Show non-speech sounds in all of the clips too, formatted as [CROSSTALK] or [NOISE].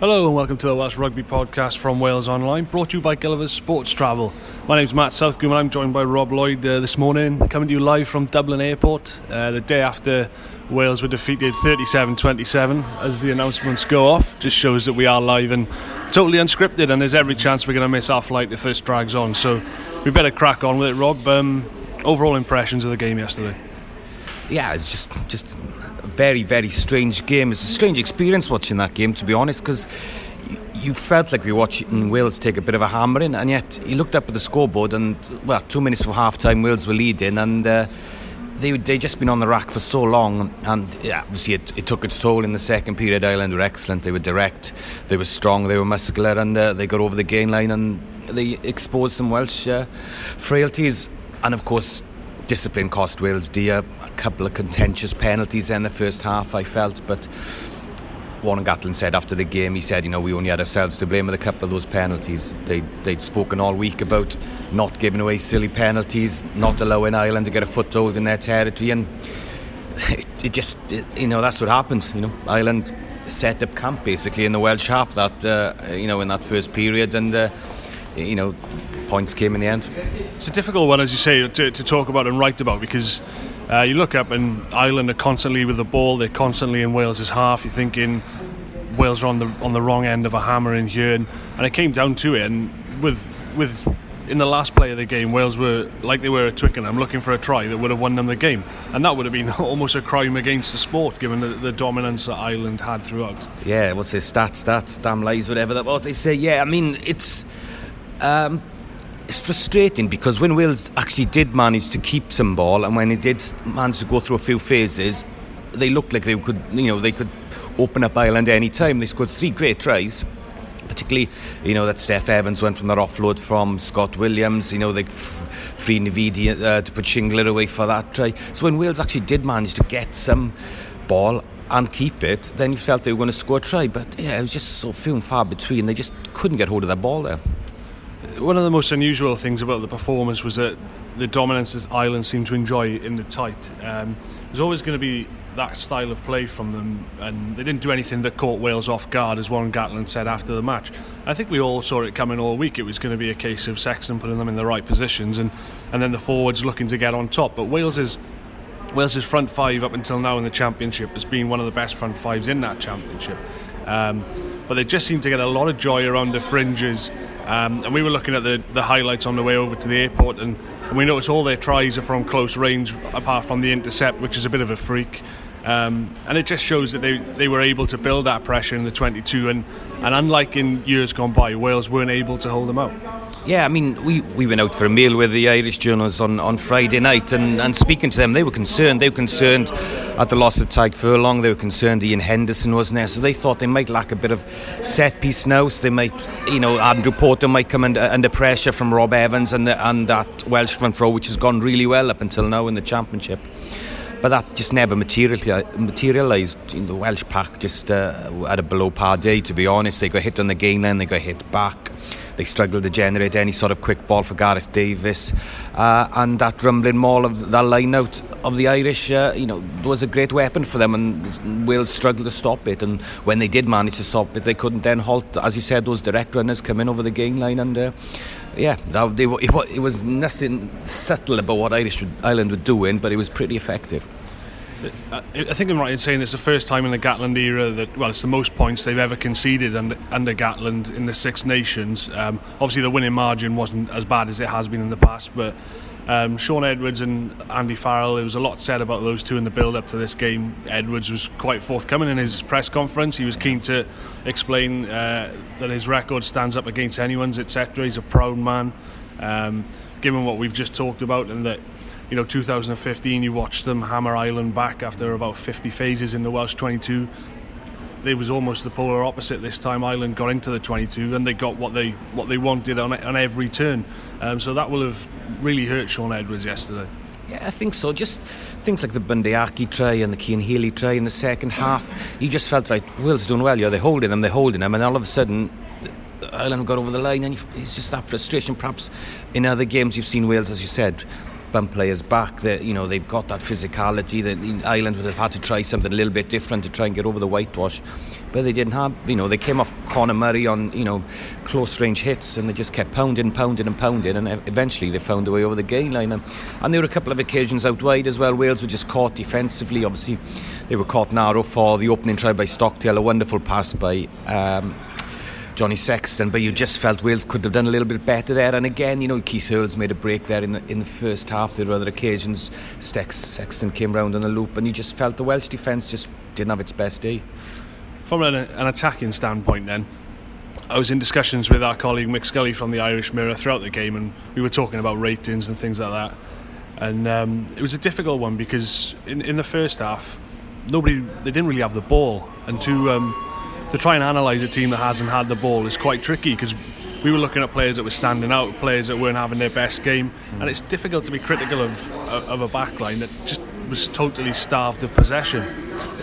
Hello and welcome to the Welsh Rugby Podcast from Wales Online, brought to you by Gulliver's Sports Travel. My name's Matt Southcombe and I'm joined by Rob Lloyd uh, this morning, coming to you live from Dublin Airport, uh, the day after Wales were defeated 37-27 as the announcements go off. Just shows that we are live and totally unscripted and there's every chance we're going to miss our flight if this drags on. So we better crack on with it, Rob. Um, overall impressions of the game yesterday? Yeah, it's just just very, very strange game. It's a strange experience watching that game, to be honest, because you felt like we were watching Wales take a bit of a hammering, and yet you looked up at the scoreboard, and well, two minutes before half time, Wales were leading, and uh, they they just been on the rack for so long, and yeah, obviously it, it, took its toll in the second period. Ireland were excellent. They were direct, they were strong, they were muscular, and uh, they got over the gain line and they exposed some Welsh uh, frailties, and of course discipline cost Wales dear. A couple of contentious penalties in the first half, I felt, but Warren Gatland said after the game, he said, you know, we only had ourselves to blame with a couple of those penalties. They, they'd spoken all week about not giving away silly penalties, not allowing Ireland to get a foothold in their territory, and it, [LAUGHS] it just, it, you know, that's what happened. You know, Ireland set up camp basically in the Welsh half that, uh, you know, in that first period, and. Uh, you know, points came in the end. It's a difficult one, as you say, to, to talk about and write about because uh, you look up and Ireland are constantly with the ball, they're constantly in Wales's half. You're thinking Wales are on the on the wrong end of a hammer in here, and, and it came down to it. And with with in the last play of the game, Wales were like they were at Twickenham looking for a try that would have won them the game, and that would have been [LAUGHS] almost a crime against the sport given the, the dominance that Ireland had throughout. Yeah, what's his Stats, stats, damn lies, whatever that what they say. Yeah, I mean it's um, it's frustrating because when Wales actually did manage to keep some ball and when they did manage to go through a few phases, they looked like they could, you know, they could open up Ireland any time. They scored three great tries. Particularly, you know, that Steff Evans went from that offload from Scott Williams. You know, they freed Navidi uh, to put Shingler away for that try. So when Wales actually did manage to get some ball and keep it, then you felt they were going to score a try. But yeah, it was just so few and far between. They just couldn't get hold of that ball there one of the most unusual things about the performance was that the dominance that Ireland seemed to enjoy in the tight. Um, there's always going to be that style of play from them, and they didn't do anything that caught Wales off guard, as Warren Gatland said after the match. I think we all saw it coming all week. It was going to be a case of Sexton putting them in the right positions, and, and then the forwards looking to get on top. But Wales's Wales's front five up until now in the championship has been one of the best front fives in that championship. Um, but they just seem to get a lot of joy around the fringes um, and we were looking at the, the highlights on the way over to the airport, and, and we noticed all their tries are from close range, apart from the intercept, which is a bit of a freak. Um, and it just shows that they, they were able to build that pressure in the 22, and, and unlike in years gone by, Wales weren't able to hold them out. Yeah, I mean, we, we went out for a meal with the Irish journalists on, on Friday night, and, and speaking to them, they were concerned. They were concerned at the loss of Tadhg Furlong. They were concerned Iain Henderson wasn't there, so they thought they might lack a bit of set piece now. So they might, you know, Andrew Porter might come under, under pressure from Rob Evans and, the, and that Welsh front row, which has gone really well up until now in the Championship but that just never materialised. You know, the Welsh pack just uh, had a below par day, to be honest. They got hit on the gain line, they got hit back. They struggled to generate any sort of quick ball for Gareth Davies. Uh, and that rumbling maul of that line out of the Irish, uh, you know, was a great weapon for them, and Wales struggled to stop it. And when they did manage to stop it, they couldn't then halt. As you said, those direct runners come in over the gain line, and uh, yeah, they, it was nothing subtle about what Irish Ireland were doing, but it was pretty effective. I think I'm right in saying it's the first time in the Gatland era that well, it's the most points they've ever conceded under, under Gatland in the Six Nations. Um, obviously, the winning margin wasn't as bad as it has been in the past, but um, Shaun Edwards and Andy Farrell, there was a lot said about those two in the build up to this game. Edwards was quite forthcoming in his press conference. He was keen to explain uh, that his record stands up against anyone's, etc. He's a proud man, um, given what we've just talked about, and that you know 2015 you watched them hammer Ireland back after about 50 phases in the Welsh 22 it was almost the polar opposite this time Ireland got into the 22 and they got what they what they wanted on, on every turn um, so that will have really hurt Shaun Edwards yesterday yeah, I think so. Just things like the Bundee Aki try and the Cian Healy try in the second half, you just felt right. Wales doing well. Yeah, they're holding them, they're holding them, and all of a sudden, Ireland got over the line, and it's just that frustration. Perhaps in other games you've seen Wales, as you said, bump players back. That you know they've got that physicality. That Ireland would have had to try something a little bit different to try and get over the whitewash, but they didn't have. You know they came off Conor Murray on you know close range hits, and they just kept pounding, pounding, and pounding, and eventually they found a way over the gain line. And, and there were a couple of occasions out wide as well. Wales were just caught defensively. Obviously, they were caught narrow for the opening try by Stockdale. A wonderful pass by. Um, Johnny Sexton, but you just felt Wales could have done a little bit better there. And again, you know, Keith Earls made a break there in the, in the first half. There were other occasions. Stex, Sexton came round on the loop, and you just felt the Welsh defence just didn't have its best day. From an, an attacking standpoint, then, I was in discussions with our colleague Mick Scully from the Irish Mirror throughout the game, and we were talking about ratings and things like that. And um, it was a difficult one because in, in the first half, nobody they didn't really have the ball, and to um, to try and analyse a team that hasn't had the ball is quite tricky because we were looking at players that were standing out, players that weren't having their best game, and it's difficult to be critical of of a backline that just was totally starved of possession.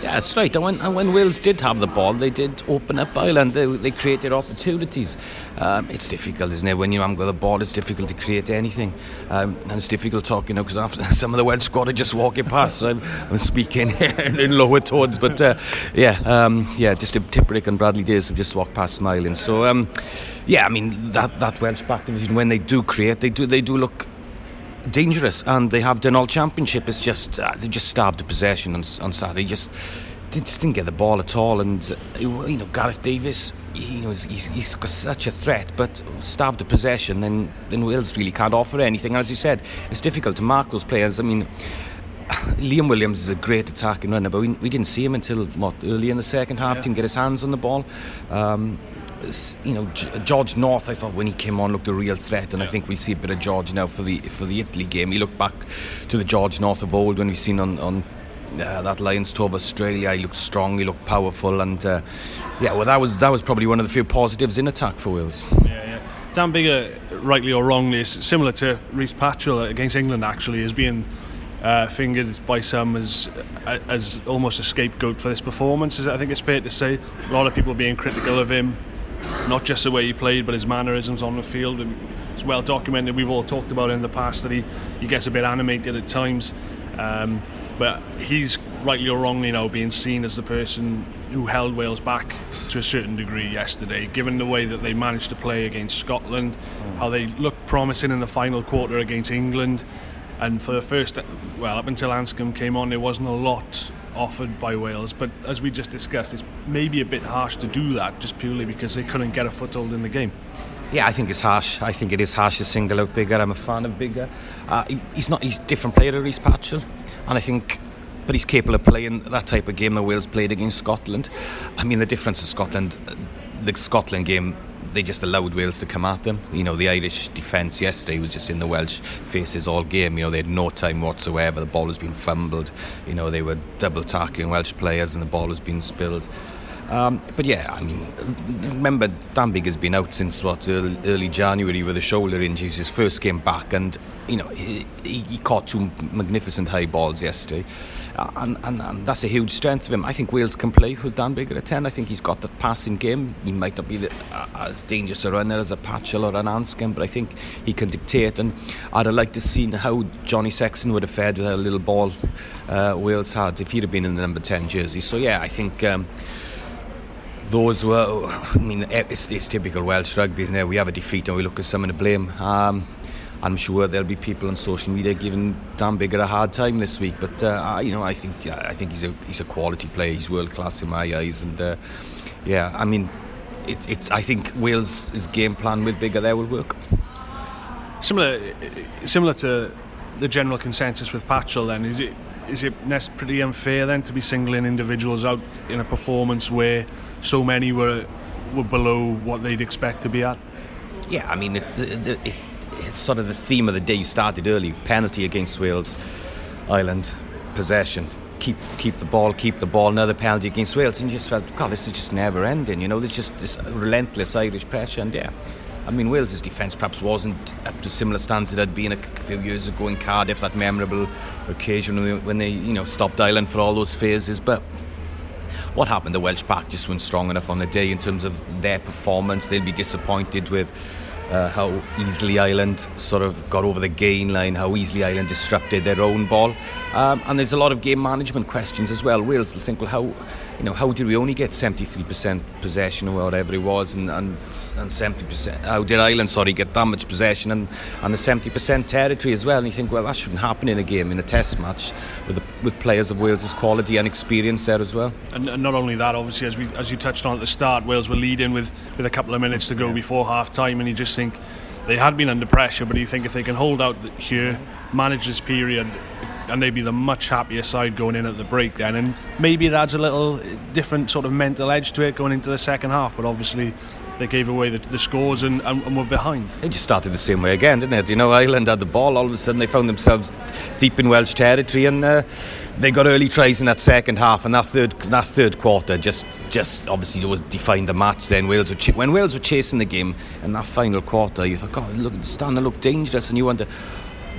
Yeah, that's right. And when, and when Wales did have the ball, they did open up Ireland. They, they created opportunities. Um, it's difficult, isn't it? When you haven't got the ball, it's difficult to create anything. Um, and it's difficult talking, you know, because after [LAUGHS] some of the Welsh squad are just walking past. So I'm, I'm speaking [LAUGHS] in lower tones, but uh, yeah, um, yeah, just Tipuric and Bradley Davies have just walked past smiling. So um, yeah, I mean that that Welsh back division when they do create, they do they do look dangerous, and they have done all championship. It's just uh, they just stabbed the possession on, on Saturday. Just, just didn't get the ball at all, and uh, you know Gareth Davies, you know, he's, he's got such a threat, but stabbed the possession, then then Wales really can't offer anything. And as you said, it's difficult to mark those players. I mean. [LAUGHS] Liam Williams is a great attacking runner, but we, we didn't see him until what early in the second half. Yeah. Didn't get his hands on the ball. Um, you know, George North, I thought when he came on looked a real threat, and yeah. I think we'll see a bit of George now for the for the Italy game. He looked back to the George North of old when we've seen on. on uh, that Lions tour of Australia, he looked strong, he looked powerful, and uh, yeah, well, that was that was probably one of the few positives in attack for Wales. Yeah, yeah. Dan Biggar, rightly or wrongly, is similar to Rhys Patchell against England. Actually, as being uh, fingered by some as as almost a scapegoat for this performance. I think it's fair to say a lot of people being critical of him not just the way he played, but his mannerisms on the field. It's well documented. We've all talked about it in the past that he, he gets a bit animated at times. Um, but he's rightly or wrongly now being seen as the person who held Wales back to a certain degree yesterday, given the way that they managed to play against Scotland, mm. how they looked promising in the final quarter against England. And for the first, well, up until Anscombe came on, there wasn't a lot offered by Wales. But as we just discussed, it's maybe a bit harsh to do that just purely because they couldn't get a foothold in the game. Yeah, I think it's harsh. I think it is harsh to single out Biggar. I'm a fan of Biggar. Uh, he's not. He's a different player to Rhys Patchell, and I think, but he's capable of playing that type of game that Wales played against Scotland. I mean, the difference in Scotland, the Scotland game they just allowed Wales to come at them. You know, the Irish defence yesterday was just in the Welsh faces all game. You know, they had no time whatsoever. The ball was being fumbled. You know, they were double tackling Welsh players and the ball was being spilled. Um, but yeah, I mean, remember Dan Biggar has been out since what early, January with a shoulder injury. His first game back, and you know he, he caught two magnificent high balls yesterday. Uh, and, and, and, that's a huge strength of him. I think Wales can play with Dan Biggar at a 10. I think he's got that passing game. He might not be the, uh, as dangerous a runner as a Patchell or an Anscombe, but I think he can dictate. And I'd have liked to see how Johnny Sexton would have fared with a little ball uh, Wales had if he'd have been in the number 10 jersey. So, yeah, I think. Um, those were, I mean, it's, it's, typical Welsh rugby, isn't it? We have a defeat and we look at someone to blame. Um, I'm sure there'll be people on social media giving Dan Biggar a hard time this week, but uh, you know I think I think he's a he's a quality player. He's world class in my eyes, and uh, yeah, I mean, it's it's I think Wales' game plan with Biggar there will work. Similar, similar to the general consensus with Patchell. Then is it is it pretty unfair then to be singling individuals out in a performance where so many were were below what they'd expect to be at? Yeah, I mean, it, it, it it's sort of the theme of the day. You started early penalty against Wales, Ireland, possession. Keep keep the ball, keep the ball. Another penalty against Wales, and you just felt, God, this is just never ending. You know, there's just this relentless Irish pressure, and yeah, I mean, Wales's defence perhaps wasn't up to similar standards it had been a few years ago in Cardiff, that memorable occasion when they, when they you know stopped Ireland for all those phases, but what happened? The Welsh pack just weren't strong enough on the day in terms of their performance. They'll be disappointed with uh, how easily Ireland sort of got over the gain line, how easily Ireland disrupted their own ball. Um, and there's a lot of game management questions as well. Wales will think, well, how, you know, how did we only get 73% possession or whatever it was, and, and, and 70%? How did Ireland, sorry, get that much possession and, and the 70% territory as well? And you think, well, that shouldn't happen in a game, in a test match, with the, with players of Wales's quality and experience there as well. And, and, not only that, obviously, as we as you touched on at the start, Wales were leading with, with a couple of minutes to go before half time, and you just think they had been under pressure, but you think if they can hold out here, manage this period, and they'd be the much happier side going in at the break then. And maybe it adds a little different sort of mental edge to it going into the second half. But obviously, they gave away the, the scores and, and, and, were behind. It just started the same way again, didn't it? You know, Ireland had the ball. All of a sudden, they found themselves deep in Welsh territory, and uh, they got early tries in that second half. And that third that third quarter just just obviously was defined the match. Then Wales were ch- when Wales were chasing the game in that final quarter, you thought, God, look, the stand looked dangerous, and you wonder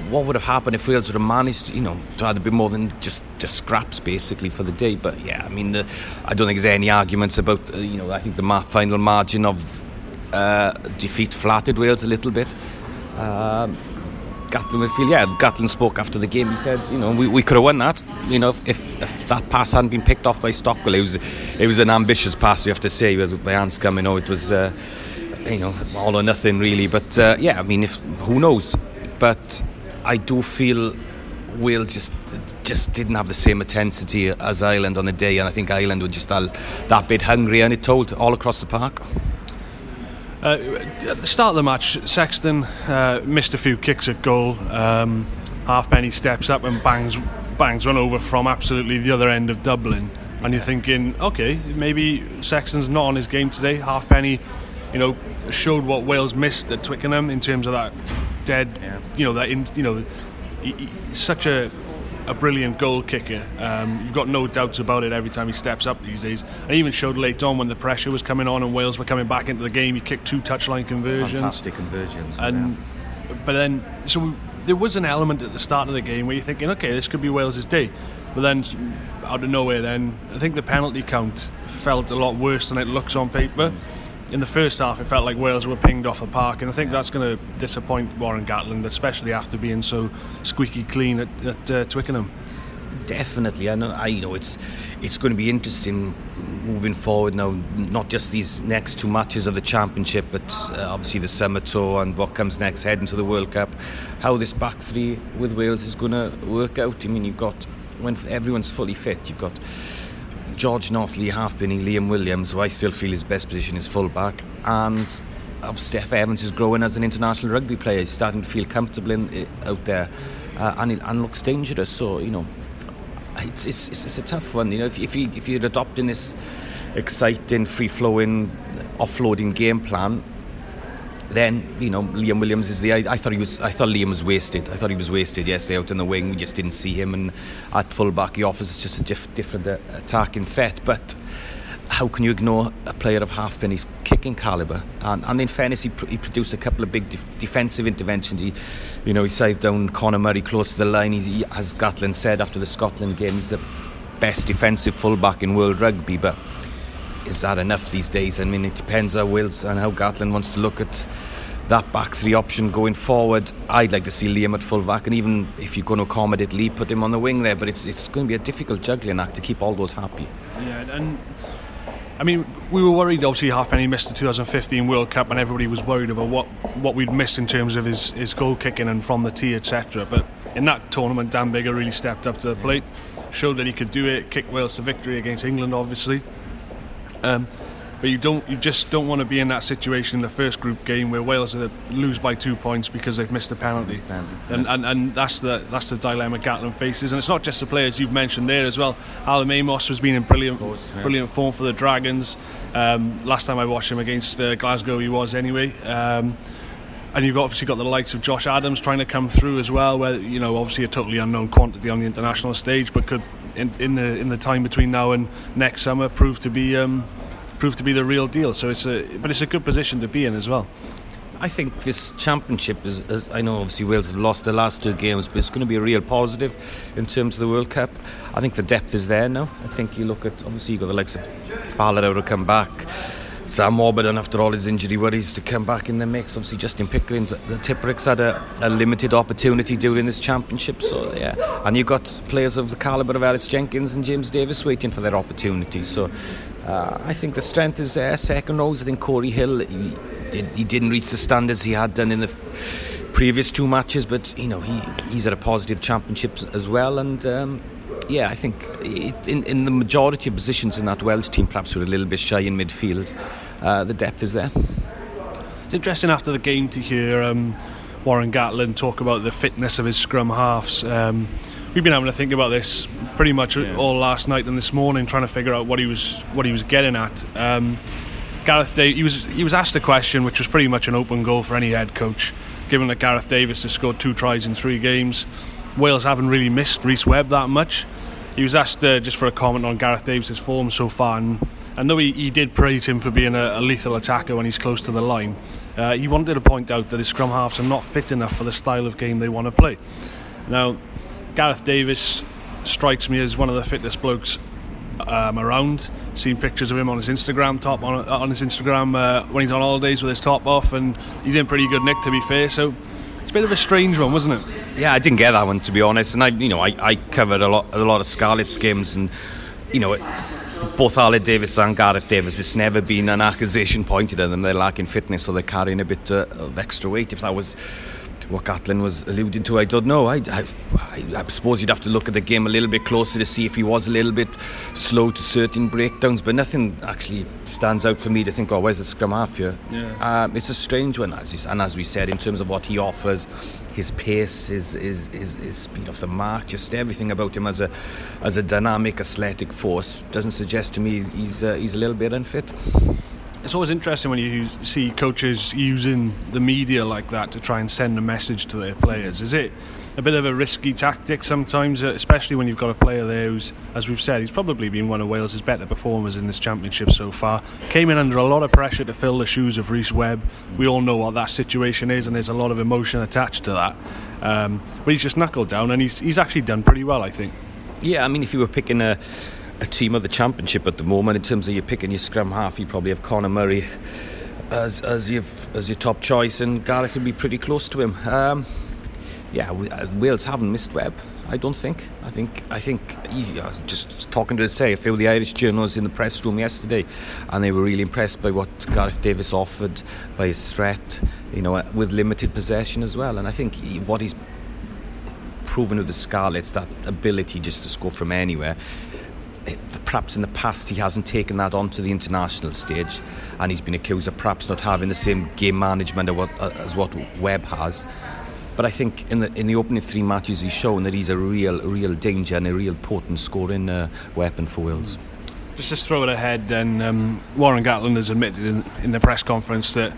what would have happened if Wales would have managed, you know, to a bit more than just, just scraps basically for the day. But yeah, I mean, the, I don't think there's any arguments about, uh, you know, I think the ma- final margin of uh, defeat flattered Wales a little bit. Um, Gatland feel, yeah, Gatland spoke after the game. He said, you know, we, we could have won that. You know, if, if that pass hadn't been picked off by Stockdale, it was it was an ambitious pass. You have to say, by Anscombe, you know, it was, uh, you know, all or nothing really. But uh, yeah, I mean, if who knows? But I do feel Wales just just didn't have the same intensity as Ireland on the day, and I think Ireland were just all, that bit hungry, and it told all across the park. Uh, at the start of the match, Sexton uh, missed a few kicks at goal. Um, Halfpenny steps up and bangs bangs one over from absolutely the other end of Dublin, and you're thinking, okay, maybe Sexton's not on his game today. Halfpenny, you know, showed what Wales missed at Twickenham in terms of that dead. Yeah. You know that. In, you know, such a a brilliant goal kicker. Um, you've got no doubts about it every time he steps up these days. And even showed late on when the pressure was coming on and Wales were coming back into the game. He kicked two touchline conversions. Fantastic conversions. And yeah. but then so we, there was an element at the start of the game where you're thinking, okay, this could be Wales's day. But then out of nowhere, then I think the penalty count felt a lot worse than it looks on paper. Mm in the first half, it felt like Wales were pinged off the park, and I think that's going to disappoint Warren Gatland, especially after being so squeaky clean at, at uh, Twickenham. Definitely, I know. I you know it's it's going to be interesting moving forward now. Not just these next two matches of the championship, but uh, obviously the summer tour and what comes next, heading to the World Cup. How this back three with Wales is going to work out. I mean, you've got when everyone's fully fit, you've got George North Leigh, Halfpenny, Liam Williams, who I still feel his best position is fullback, and uh, Steff Evans is growing as an international rugby player. He's starting to feel comfortable in, out there, uh, and, and looks dangerous. So you know, it's it's, it's, it's a tough one. You know, if, if you if you're adopting this exciting, free flowing, offloading game plan, then you know Liam Williams is the. I, I, thought he was. I thought Liam was wasted. I thought he was wasted yesterday out in the wing. We just didn't see him, and at fullback he offers just a diff, different uh, attacking threat. But how can you ignore a player of Halfpenny's kicking calibre? And, and in fairness, he, pr- he produced a couple of big def- defensive interventions. He, you know, he sized down Conor Murray close to the line. He's, he, as Gatland said after the Scotland game, he's the best defensive fullback in world rugby. But is that enough these days? I mean, it depends how Wills and how Gatland wants to look at that back three option going forward. I'd like to see Liam at full back, and even if you're going to accommodate Leigh, put him on the wing there. But it's it's going to be a difficult juggling act to keep all those happy. Yeah, and I mean, we were worried. Obviously, Halfpenny missed the 2015 World Cup, and everybody was worried about what what we'd miss in terms of his his goal kicking and from the tee, etc. But in that tournament, Dan Biggar really stepped up to the plate, showed that he could do it, kicked Wales to victory against England, obviously. Um, but you don't, you just don't want to be in that situation in the first group game where Wales lose by two points because they've missed a penalty, and, and and that's the that's the dilemma Gatland faces. And it's not just the players you've mentioned there as well. Hallam Amos has been in brilliant, course, yeah. brilliant form for the Dragons. Um, last time I watched him against uh, Glasgow, he was anyway. Um, and you've obviously got the likes of Josh Adams trying to come through as well, where you know obviously a totally unknown quantity on the international stage, but could in, in the in the time between now and next summer prove to be um, prove to be the real deal. So it's a but it's a good position to be in as well. I think this championship is, I know obviously Wales have lost the last two games, but it's going to be a real positive in terms of the World Cup. I think the depth is there now. I think you look at obviously you've got the likes of Fowler who come back. Sam Warburton, after all his injury worries, to come back in the mix. Obviously, Justin Pickering's the Tipuricks had a, a, limited opportunity during this championship. So yeah, and you've got players of the calibre of Ellis Jenkins and James Davies waiting for their opportunity. So uh, I think the strength is there. Second rows, I think Cory Hill he, did, he didn't reach the standards he had done in the previous two matches, but you know he he's at a positive championship as well, and. Um, yeah, I think in, in the majority of positions in that Welsh team, perhaps we're a little bit shy in midfield. Uh, the depth is there. It's interesting after the game to hear um, Warren Gatland talk about the fitness of his scrum halves. Um, we've been having to think about this pretty much yeah. all last night and this morning, trying to figure out what he was what he was getting at. Um, Gareth Davies, he was he was asked a question which was pretty much an open goal for any head coach, given that Gareth Davies has scored two tries in three games. Wales haven't really missed Rhys Webb that much. He was asked uh, just for a comment on Gareth Davies's form so far, and, and though he, he did praise him for being a, a lethal attacker when he's close to the line, uh, he wanted to point out that his scrum halves are not fit enough for the style of game they want to play. Now, Gareth Davies strikes me as one of the fittest blokes um, around. Seen pictures of him on his Instagram top on, on his Instagram uh, when he's on holidays with his top off, and he's in pretty good nick to be fair. So it's a bit of a strange one, wasn't it? Yeah, I didn't get that one to be honest. And I, you know, I, I covered a lot, a lot of Scarlet games, and you know, both Aled Davies and Gareth Davies, it's never been an accusation pointed at them. They're lacking fitness, or they're carrying a bit uh, of extra weight. If that was what Gatland was alluding to, I don't know. I, I, I, suppose you'd have to look at the game a little bit closer to see if he was a little bit slow to certain breakdowns, but nothing actually stands out for me to think, oh, where's the scrum half here? Yeah. Um, it's a strange one, as and as we said, in terms of what he offers, his pace, his, his, his, his speed off the mark, just everything about him as a as a dynamic, athletic force doesn't suggest to me he's uh, he's a little bit unfit it's always interesting when you see coaches using the media like that to try and send a message to their players. Is it a bit of a risky tactic sometimes, uh, especially when you've got a player there who's, as we've said, he's probably been one of Wales's better performers in this championship so far. Came in under a lot of pressure to fill the shoes of Rhys Webb. We all know what that situation is, and there's a lot of emotion attached to that. Um, but he's just knuckled down, and he's he's actually done pretty well, I think. Yeah, I mean, if you were picking a a team of the championship at the moment in terms of you picking your scrum half. You probably have Conor Murray as as your as your top choice, and Gareth would be pretty close to him. Um, yeah, uh, Wales haven't missed Webb. I don't think. I think. I think. Yeah, just talking to say a few of the Irish journalists in the press room yesterday, and they were really impressed by what Gareth Davies offered, by his threat, you know, with limited possession as well. And I think what he's proven with the Scarlets, that ability just to score from anywhere, perhaps in the past he hasn't taken that onto the international stage and he's been accused of perhaps not having the same game management as what Webb has. But I think in the in the opening three matches he's shown that he's a real real danger and a real potent scoring uh, weapon for Wales. Just to throw it ahead, then um, Warren Gatland has admitted in, in the press conference that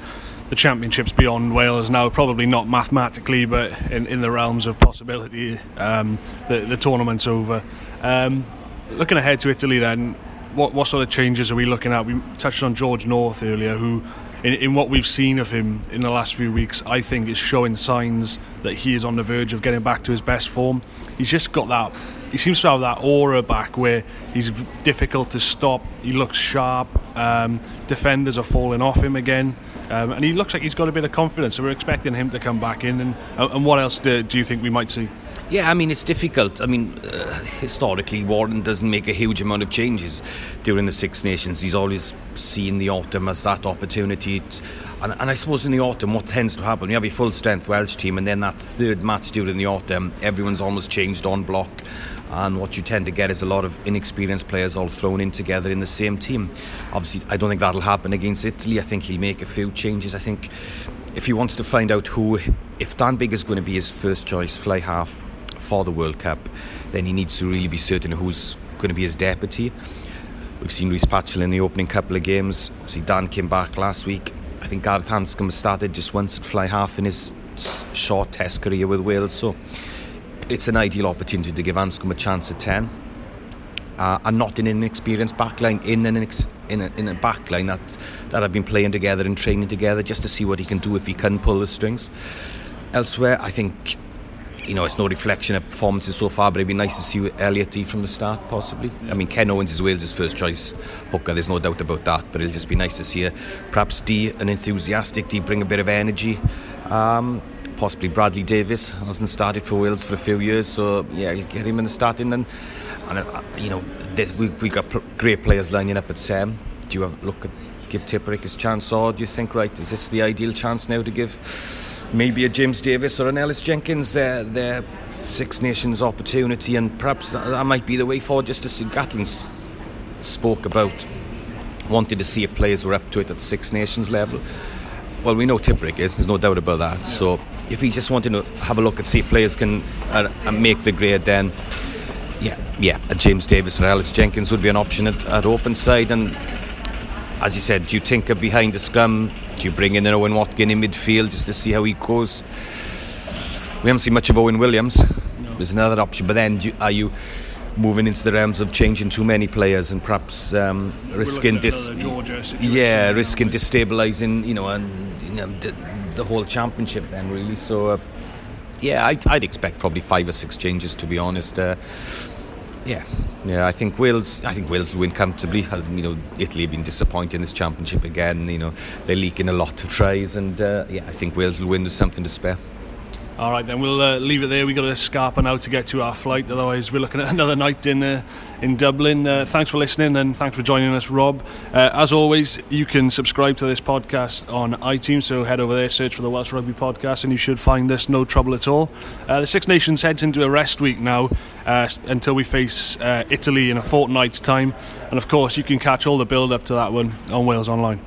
the championships beyond Wales now, probably not mathematically, but in, in the realms of possibility, um, the, the tournament's over. Um, looking ahead to Italy, then, what what sort of changes are we looking at? We touched on George North earlier, who, in, in what we've seen of him in the last few weeks, I think is showing signs that he is on the verge of getting back to his best form. He's just got that. He seems to have that aura back where he's difficult to stop. He looks sharp. Um, defenders are falling off him again. Um, and he looks like he's got a bit of confidence. So we're expecting him to come back in. And, and what else do, do you think we might see? Yeah, I mean, it's difficult. I mean, uh, historically, Warren doesn't make a huge amount of changes during the Six Nations. He's always seen the autumn as that opportunity. To, and, and, I suppose in the autumn, what tends to happen, you have your full strength Welsh team, and then that third match during the autumn, everyone's almost changed on block. And what you tend to get is a lot of inexperienced players all thrown in together in the same team. Obviously, I don't think that'll happen against Italy. I think he'll make a few changes. I think if he wants to find out who, if Dan Bigg is going to be his first choice fly half for the World Cup, then he needs to really be certain who's going to be his deputy. We've seen Rhys Patchell in the opening couple of games. See, Dan came back last week. I think Gareth Anscombe started just once at fly half in his short test career with Wales. So it's an ideal opportunity to give Anscombe a chance at 10. Uh, and not in an experienced backline, in an ex- in a, in a backline that that have been playing together and training together, just to see what he can do if he can pull the strings. Elsewhere, I think you know, it's no reflection of performances so far, but it'd be nice to see Elliot Dee from the start, possibly. Yeah. I mean, Ken Owens is Wales' first choice hooker, there's no doubt about that, but it'll just be nice to see a, perhaps Dee, an enthusiastic Dee, bring a bit of energy. Um, possibly Bradley Davies hasn't started for Wales for a few years, so yeah, you'll get him in the starting. And, and uh, you know, we we got great players lining up at Sam. Do you have look at give Tipuric his chance, or do you think right? Is this the ideal chance now to give maybe a James Davies or an Ellis Jenkins their their Six Nations opportunity, and perhaps that, that might be the way forward. Just to see Gatland spoke about wanting to see if players were up to it at Six Nations level. Well, we know Tipuric is. There's no doubt about that. So if he just wanted to have a look and see if players can uh, uh, make the grade, then yeah, yeah, a James Davis or Ellis Jenkins would be an option at, at open side. And as you said, do you tinker behind the scrum? Do you bring in an Owen Watkin in midfield just to see how he goes? We haven't seen much of Owen Williams. No. There's another option, but then do, are you moving into the realms of changing too many players and perhaps um, risking dis- yeah, risking destabilising, you know, and you know, the whole championship then really. So uh, yeah, I'd, I'd, expect probably five or six changes to be honest. Uh, yeah, yeah. I think Wales. I think Wales will win comfortably. You know, Italy have been disappointed in this championship again. You know, they're leaking a lot of tries, and uh, yeah, I think Wales will win. There's something to spare. All right, then we'll uh, leave it there. We've got to Scapa now to get to our flight. Otherwise, we're looking at [LAUGHS] another night in uh, in Dublin. Uh, thanks for listening and thanks for joining us, Rob. Uh, as always, you can subscribe to this podcast on iTunes. So head over there, search for the Welsh Rugby Podcast, and you should find this no trouble at all. Uh, the Six Nations heads into a rest week now uh, until we face Italy in a fortnight's time. And of course, you can catch all the build up to that one on Wales Online.